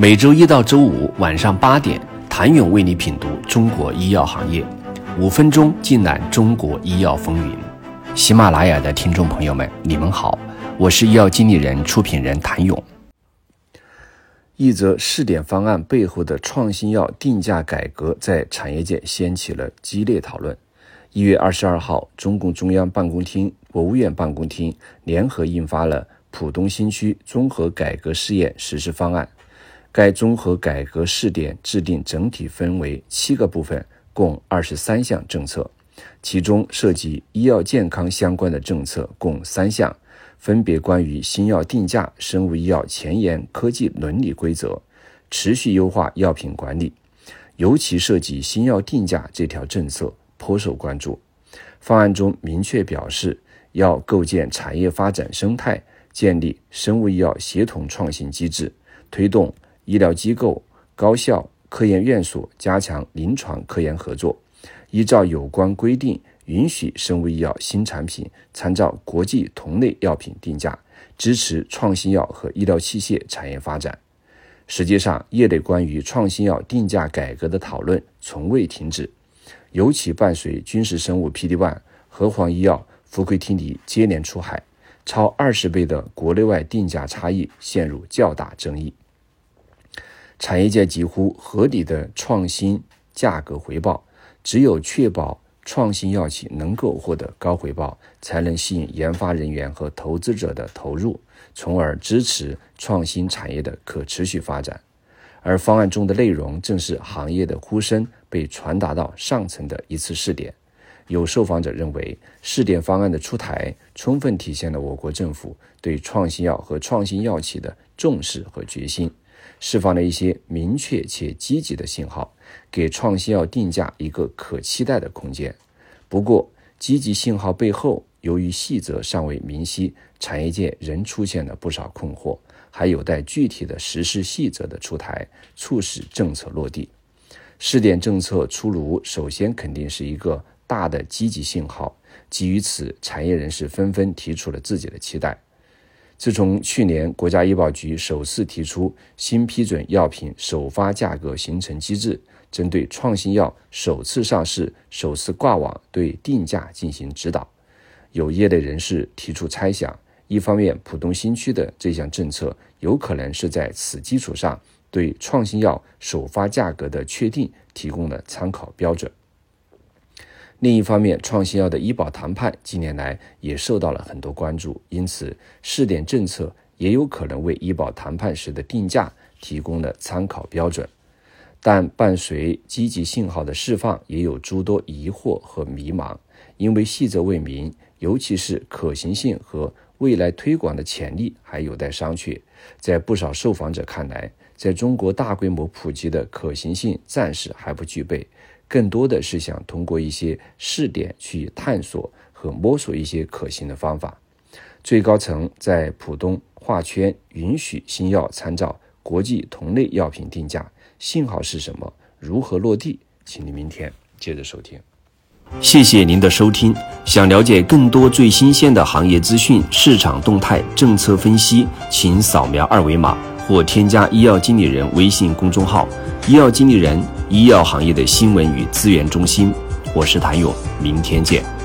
每周一到周五晚上八点，谭勇为你品读中国医药行业，五分钟尽览中国医药风云。喜马拉雅的听众朋友们，你们好，我是医药经理人、出品人谭勇。一则试点方案背后的创新药定价改革，在产业界掀起了激烈讨论。一月二十二号，中共中央办公厅、国务院办公厅联合印发了《浦东新区综合改革试验实施方案》。该综合改革试点制定整体分为七个部分，共二十三项政策，其中涉及医药健康相关的政策共三项，分别关于新药定价、生物医药前沿科技伦理规则、持续优化药品管理。尤其涉及新药定价这条政策颇受关注。方案中明确表示，要构建产业发展生态，建立生物医药协同创新机制，推动。医疗机构、高校、科研院所加强临床科研合作，依照有关规定，允许生物医药新产品参照国际同类药品定价，支持创新药和医疗器械产业发展。实际上，业内关于创新药定价改革的讨论从未停止，尤其伴随军事生物 PD-1、和黄医药、福奎汀尼接连出海，超二十倍的国内外定价差异陷入较大争议。产业界几乎合理的创新价格回报，只有确保创新药企能够获得高回报，才能吸引研发人员和投资者的投入，从而支持创新产业的可持续发展。而方案中的内容，正是行业的呼声被传达到上层的一次试点。有受访者认为，试点方案的出台，充分体现了我国政府对创新药和创新药企的重视和决心。释放了一些明确且积极的信号，给创新药定价一个可期待的空间。不过，积极信号背后，由于细则尚未明晰，产业界仍出现了不少困惑，还有待具体的实施细则的出台，促使政策落地。试点政策出炉，首先肯定是一个大的积极信号。基于此，产业人士纷纷提出了自己的期待。自从去年国家医保局首次提出新批准药品首发价格形成机制，针对创新药首次上市、首次挂网对定价进行指导，有业内人士提出猜想：一方面，浦东新区的这项政策有可能是在此基础上对创新药首发价格的确定提供了参考标准。另一方面，创新药的医保谈判近年来也受到了很多关注，因此试点政策也有可能为医保谈判时的定价提供了参考标准。但伴随积极信号的释放，也有诸多疑惑和迷茫，因为细则未明，尤其是可行性和未来推广的潜力还有待商榷。在不少受访者看来，在中国大规模普及的可行性暂时还不具备。更多的是想通过一些试点去探索和摸索一些可行的方法。最高层在浦东画圈，允许新药参照国际同类药品定价，信号是什么？如何落地？请您明天接着收听。谢谢您的收听。想了解更多最新鲜的行业资讯、市场动态、政策分析，请扫描二维码或添加医药经理人微信公众号“医药经理人”。医药行业的新闻与资源中心，我是谭勇，明天见。